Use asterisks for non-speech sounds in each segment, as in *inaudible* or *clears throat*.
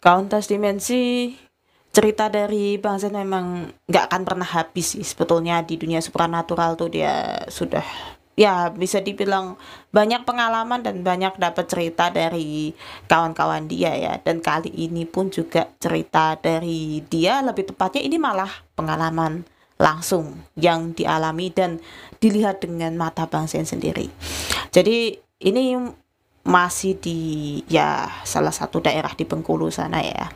Countess Dimensi cerita dari Bang Zen memang nggak akan pernah habis sih sebetulnya di dunia supernatural tuh dia sudah ya bisa dibilang banyak pengalaman dan banyak dapat cerita dari kawan-kawan dia ya. Dan kali ini pun juga cerita dari dia lebih tepatnya ini malah pengalaman langsung yang dialami dan dilihat dengan mata Bang Zen sendiri. Jadi ini masih di ya salah satu daerah di Bengkulu sana ya.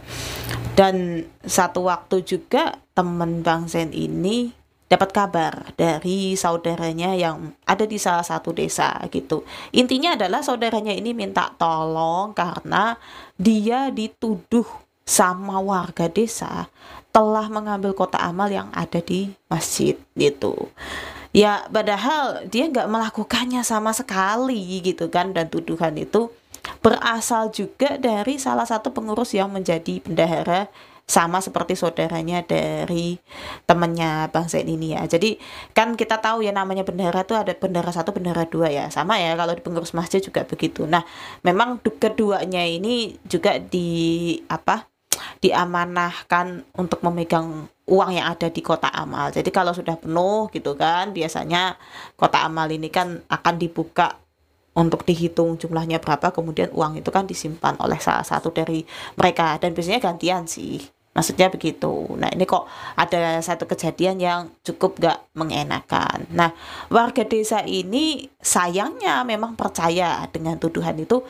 Dan satu waktu juga teman Bang Zen ini dapat kabar dari saudaranya yang ada di salah satu desa gitu. Intinya adalah saudaranya ini minta tolong karena dia dituduh sama warga desa telah mengambil kota amal yang ada di masjid gitu ya padahal dia nggak melakukannya sama sekali gitu kan dan tuduhan itu berasal juga dari salah satu pengurus yang menjadi bendahara sama seperti saudaranya dari temennya Bang Zain ini ya. Jadi kan kita tahu ya namanya bendahara tuh ada bendahara satu, bendahara dua ya. Sama ya kalau di pengurus masjid juga begitu. Nah, memang keduanya ini juga di apa? Diamanahkan untuk memegang uang yang ada di kota amal. Jadi kalau sudah penuh gitu kan, biasanya kota amal ini kan akan dibuka untuk dihitung jumlahnya berapa, kemudian uang itu kan disimpan oleh salah satu dari mereka dan biasanya gantian sih. Maksudnya begitu. Nah ini kok ada satu kejadian yang cukup gak mengenakan. Nah warga desa ini sayangnya memang percaya dengan tuduhan itu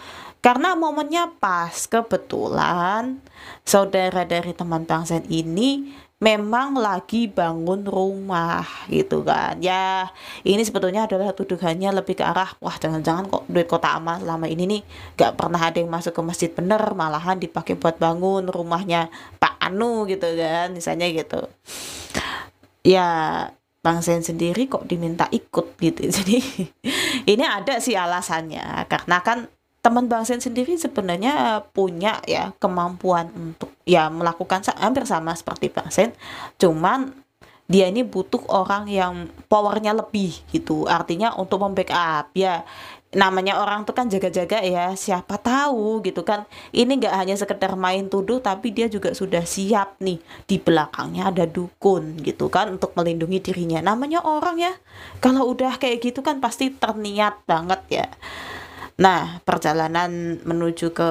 karena momennya pas kebetulan saudara dari teman bangsa ini memang lagi bangun rumah gitu kan. Ya ini sebetulnya adalah tuduhannya lebih ke arah wah jangan-jangan kok duit kota amal selama ini nih gak pernah ada yang masuk ke masjid. Bener malahan dipakai buat bangun rumahnya Pak Anu gitu kan misalnya gitu. Ya Bang Sen sendiri kok diminta ikut gitu. *laughs* Jadi ini ada sih alasannya. Karena kan teman Bang Sen sendiri sebenarnya punya ya kemampuan untuk ya melakukan hampir sama seperti Bang Sen, cuman dia ini butuh orang yang powernya lebih gitu. Artinya untuk membackup ya. Namanya orang tuh kan jaga-jaga ya. Siapa tahu gitu kan. Ini nggak hanya sekedar main tuduh tapi dia juga sudah siap nih. Di belakangnya ada dukun gitu kan untuk melindungi dirinya. Namanya orang ya. Kalau udah kayak gitu kan pasti terniat banget ya Nah, perjalanan menuju ke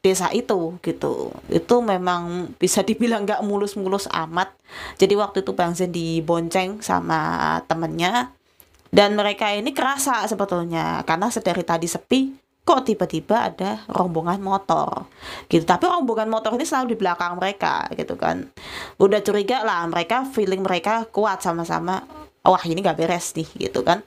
desa itu gitu, itu memang bisa dibilang nggak mulus-mulus amat. Jadi waktu itu Bang Zen dibonceng sama temennya, dan mereka ini kerasa sebetulnya karena sedari tadi sepi, kok tiba-tiba ada rombongan motor gitu. Tapi rombongan motor ini selalu di belakang mereka gitu kan. Udah curiga lah, mereka feeling mereka kuat sama-sama. Wah ini gak beres nih gitu kan.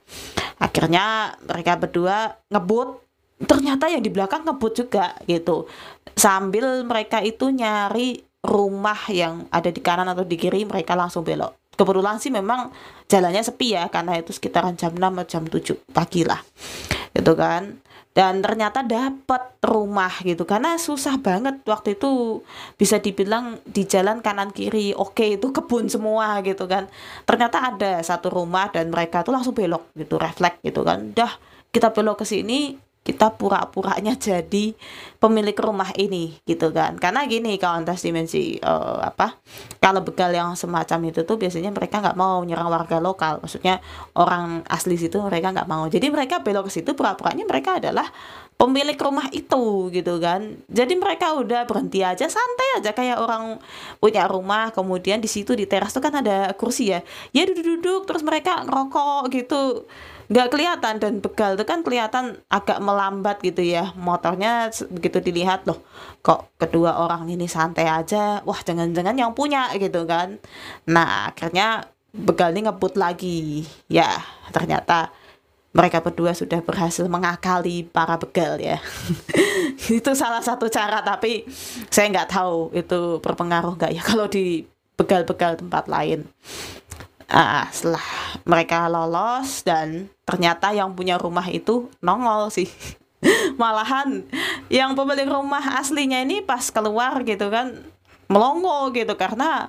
Akhirnya mereka berdua ngebut ternyata yang di belakang ngebut juga gitu. Sambil mereka itu nyari rumah yang ada di kanan atau di kiri mereka langsung belok. Kebetulan sih memang jalannya sepi ya karena itu sekitaran jam 6 atau jam 7 pagi lah gitu kan. Dan ternyata dapat rumah gitu. Karena susah banget waktu itu bisa dibilang di jalan kanan kiri oke itu kebun semua gitu kan. Ternyata ada satu rumah dan mereka tuh langsung belok gitu refleks gitu kan. Dah kita belok ke sini kita pura-puranya jadi pemilik rumah ini gitu kan. Karena gini kawan tes dimensi uh, apa kalau begal yang semacam itu tuh biasanya mereka nggak mau nyerang warga lokal. Maksudnya orang asli situ mereka nggak mau. Jadi mereka belok ke situ pura-puranya mereka adalah pemilik rumah itu gitu kan. Jadi mereka udah berhenti aja santai aja. Kayak orang punya rumah kemudian di situ di teras tuh kan ada kursi ya. Ya duduk-duduk terus mereka ngerokok gitu nggak kelihatan dan begal itu kan kelihatan agak melambat gitu ya. Motornya begitu dilihat loh kok kedua orang ini santai aja? Wah jangan-jangan yang punya gitu kan. Nah akhirnya begal ini ngebut lagi. Ya ternyata mereka berdua sudah berhasil mengakali para begal ya. *laughs* Itu salah satu cara tapi saya nggak tahu itu berpengaruh nggak ya *laughs* kalau di begal-begal tempat lain. Uh, setelah mereka lolos dan ternyata yang punya rumah itu nongol sih. *laughs* Malahan yang pemilik rumah aslinya ini pas keluar gitu kan melongo gitu. Karena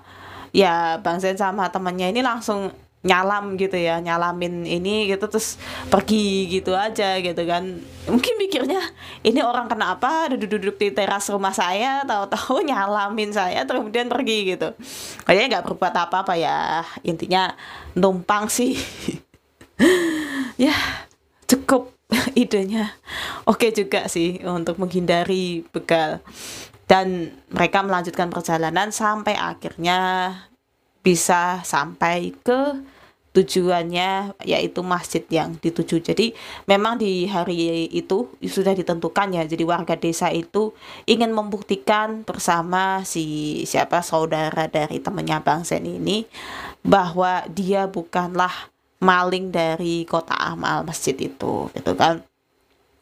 ya Bang Zen sama temannya ini langsung nyalam gitu ya nyalamin ini gitu terus pergi gitu aja gitu kan. Mungkin mikirnya ini orang kenapa duduk-duduk di teras rumah saya tahu-tahu *laughs* nyalamin saya terus kemudian pergi gitu. Kayaknya nggak berbuat apa-apa ya. Intinya numpang sih *laughs* ya cukup *laughs* idenya oke juga sih untuk menghindari begal dan mereka melanjutkan perjalanan sampai akhirnya bisa sampai ke tujuannya yaitu masjid yang dituju. Jadi memang di hari itu sudah ditentukan ya. Jadi warga desa itu ingin membuktikan bersama si siapa saudara dari temannya Bang Sen ini bahwa dia bukanlah maling dari kota amal masjid itu gitu kan.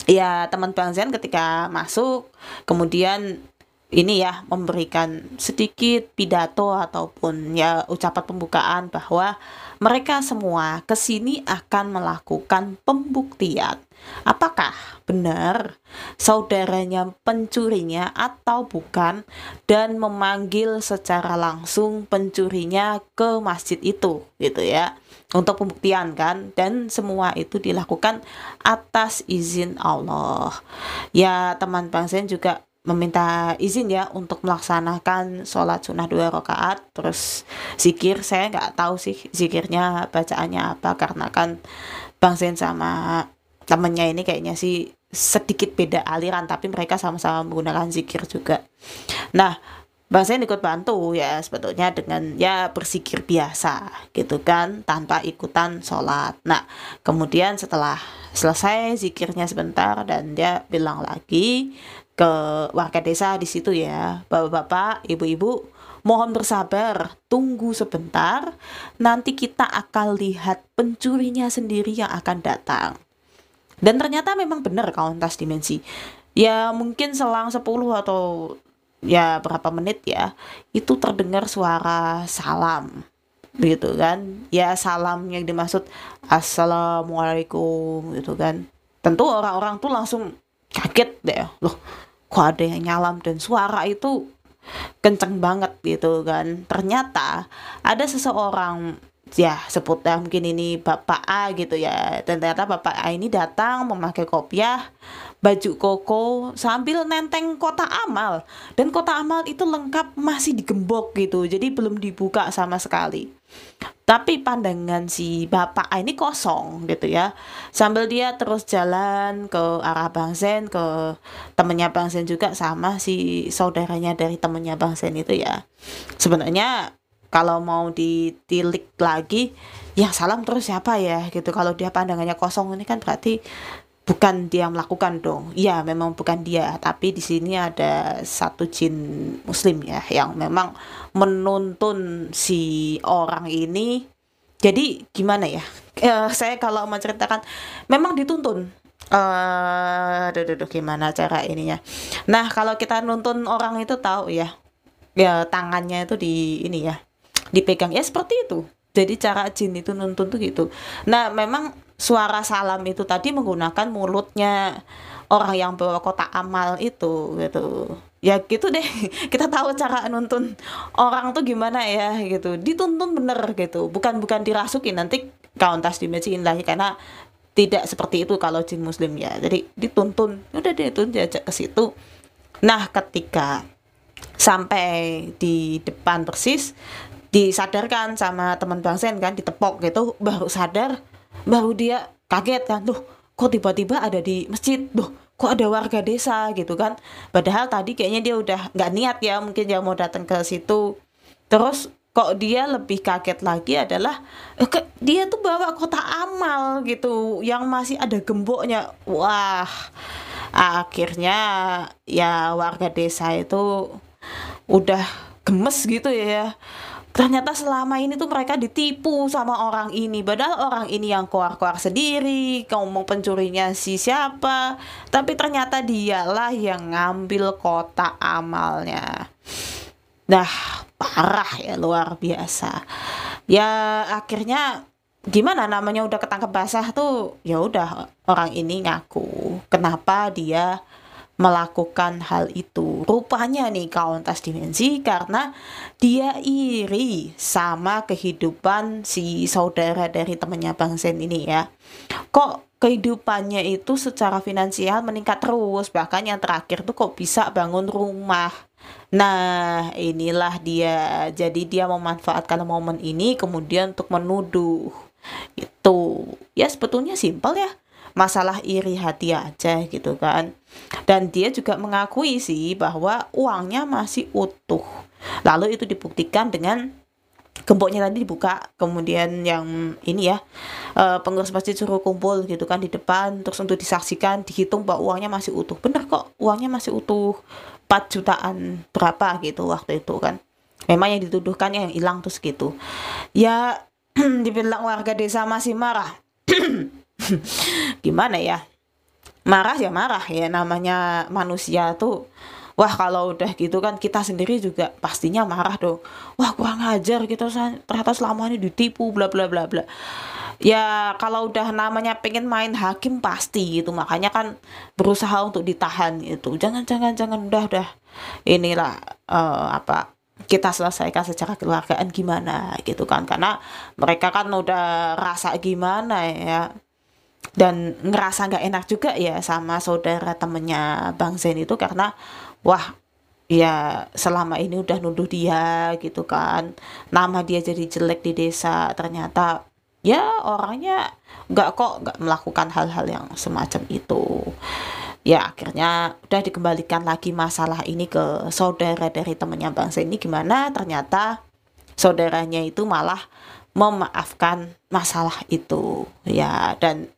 Ya teman Bang Zen ketika masuk kemudian ini ya memberikan sedikit pidato ataupun ya ucapan pembukaan bahwa mereka semua ke sini akan melakukan pembuktian. Apakah benar saudaranya pencurinya atau bukan? Dan memanggil secara langsung pencurinya ke masjid itu gitu ya untuk pembuktian kan? Dan semua itu dilakukan atas izin Allah. Ya teman bangsa juga meminta izin ya untuk melaksanakan sholat sunnah dua rakaat. Terus zikir saya nggak tahu sih zikirnya bacaannya apa karena kan Bang Zen sama temennya ini kayaknya sih sedikit beda aliran tapi mereka sama-sama menggunakan zikir juga. Nah Zen ikut bantu ya sebetulnya dengan ya berzikir biasa gitu kan tanpa ikutan sholat nah kemudian setelah selesai zikirnya sebentar dan dia bilang lagi ke warga desa di situ ya. Bapak-bapak, ibu-ibu, mohon bersabar, tunggu sebentar. Nanti kita akan lihat pencurinya sendiri yang akan datang. Dan ternyata memang benar kauntas dimensi. Ya mungkin selang 10 atau ya berapa menit ya, itu terdengar suara salam gitu kan? Ya salam yang dimaksud assalamualaikum gitu kan? Tentu orang-orang tuh langsung kaget deh loh kok ada yang nyalam dan suara itu kenceng banget gitu kan? Ternyata ada seseorang ya sebut ya mungkin ini bapak A gitu ya. Dan ternyata bapak A ini datang memakai kopiah baju koko sambil nenteng kota amal. Dan kota amal itu lengkap masih digembok gitu. Jadi belum dibuka sama sekali. Tapi pandangan si bapak ini kosong gitu ya. Sambil dia terus jalan ke arah Bang Zen ke temennya Bang Zen juga sama si saudaranya dari temennya Bang Zen itu ya. Sebenarnya kalau mau ditilik lagi yang salam terus siapa ya gitu kalau dia pandangannya kosong ini kan berarti bukan dia melakukan dong. Iya, memang bukan dia, tapi di sini ada satu jin muslim ya yang memang menuntun si orang ini. Jadi gimana ya? Eh, saya kalau menceritakan memang dituntun. Eh, aduh, gimana cara ininya? Nah, kalau kita nuntun orang itu tahu ya, ya tangannya itu di ini ya, dipegang. Ya seperti itu. Jadi cara jin itu nuntun tuh gitu. Nah, memang suara salam itu tadi menggunakan mulutnya orang yang bawa kotak amal itu gitu. Ya gitu deh. *laughs* Kita tahu cara nuntun orang tuh gimana ya gitu. Dituntun bener gitu. Bukan bukan dirasuki. Nanti kauntas dimeciin lagi karena tidak seperti itu kalau jin muslim ya. Jadi dituntun. Udah dituntun diajak ke situ. Nah ketika sampai di depan persis disadarkan sama teman bang Sen kan ditepok gitu. Baru sadar baru dia kaget kan tuh kok tiba-tiba ada di masjid? Tuh kok ada warga desa? gitu kan. Padahal tadi kayaknya dia udah nggak niat ya mungkin dia mau datang ke situ. Terus kok dia lebih kaget lagi adalah eh, dia tuh bawa kotak amal gitu yang masih ada gemboknya. Wah akhirnya ya warga desa itu udah gemes gitu ya ternyata selama ini tuh mereka ditipu sama orang ini. Padahal orang ini yang keluar-keluar sendiri ngomong pencurinya si siapa. Tapi ternyata dialah yang ngambil kotak amalnya. Dah parah ya luar biasa. Ya akhirnya gimana? Namanya udah ketangkep basah tuh ya udah orang ini ngaku. Kenapa dia melakukan hal itu. Rupanya nih kawan tas dimensi karena dia iri sama kehidupan si saudara dari temannya Bang Zen ini ya. Kok kehidupannya itu secara finansial meningkat terus, bahkan yang terakhir tuh kok bisa bangun rumah. Nah, inilah dia. Jadi dia memanfaatkan momen ini kemudian untuk menuduh. Itu ya sebetulnya simpel ya masalah iri hati aja gitu kan. Dan dia juga mengakui sih bahwa uangnya masih utuh. Lalu itu dibuktikan dengan gemboknya tadi dibuka kemudian yang ini ya uh, pengurus masjid suruh kumpul gitu kan di depan terus untuk disaksikan dihitung bahwa uangnya masih utuh. Bener kok uangnya masih utuh. 4 jutaan berapa gitu waktu itu kan. Memang yang dituduhkan yang hilang terus gitu ya *clears throat* dibilang warga desa masih marah *clears throat* *laughs* gimana ya? Marah ya marah ya namanya manusia tuh wah kalau udah gitu kan kita sendiri juga pastinya marah dong. Wah kurang ajar kita ternyata selama ini ditipu bla bla bla bla. Ya kalau udah namanya pengen main hakim pasti gitu makanya kan berusaha untuk ditahan itu. Jangan jangan jangan udah udah. Inilah uh, apa kita selesaikan secara keluargaan gimana gitu kan. Karena mereka kan udah rasa gimana ya dan ngerasa nggak enak juga ya sama saudara temennya Bang Zen itu karena wah ya selama ini udah nuduh dia gitu kan. Nama dia jadi jelek di desa. Ternyata ya orangnya nggak kok nggak melakukan hal-hal yang semacam itu. Ya akhirnya udah dikembalikan lagi masalah ini ke saudara dari temennya Bang Zen ini gimana? Ternyata saudaranya itu malah memaafkan masalah itu. Ya dan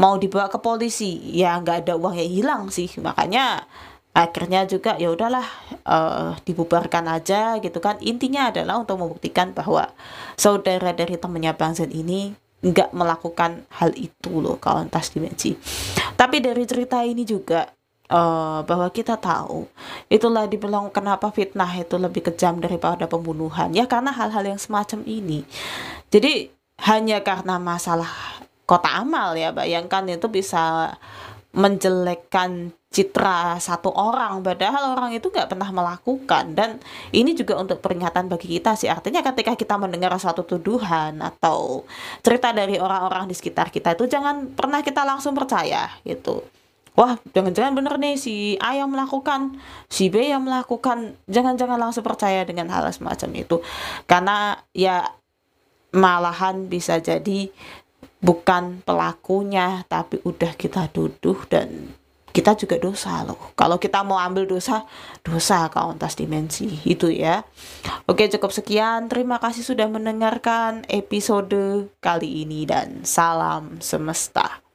mau dibawa ke polisi ya nggak ada uang yang hilang sih. Makanya akhirnya juga ya udahlah uh, dibubarkan aja gitu kan. Intinya adalah untuk membuktikan bahwa saudara dari temannya Bang Zen ini nggak melakukan hal itu loh kawan tas dimensi tapi dari cerita ini juga uh, bahwa kita tahu itulah dibilang kenapa fitnah itu lebih kejam daripada pembunuhan. Ya karena hal-hal yang semacam ini. Jadi hanya karena masalah kota amal ya bayangkan itu bisa menjelekkan citra satu orang. Padahal orang itu nggak pernah melakukan. Dan ini juga untuk peringatan bagi kita sih. Artinya ketika kita mendengar suatu tuduhan atau cerita dari orang-orang di sekitar kita itu jangan pernah kita langsung percaya gitu wah jangan-jangan bener nih si A yang melakukan si B yang melakukan jangan-jangan langsung percaya dengan hal semacam itu karena ya malahan bisa jadi bukan pelakunya tapi udah kita duduk dan kita juga dosa loh. Kalau kita mau ambil dosa, dosa kauntas dimensi itu ya. Oke cukup sekian. Terima kasih sudah mendengarkan episode kali ini dan salam semesta.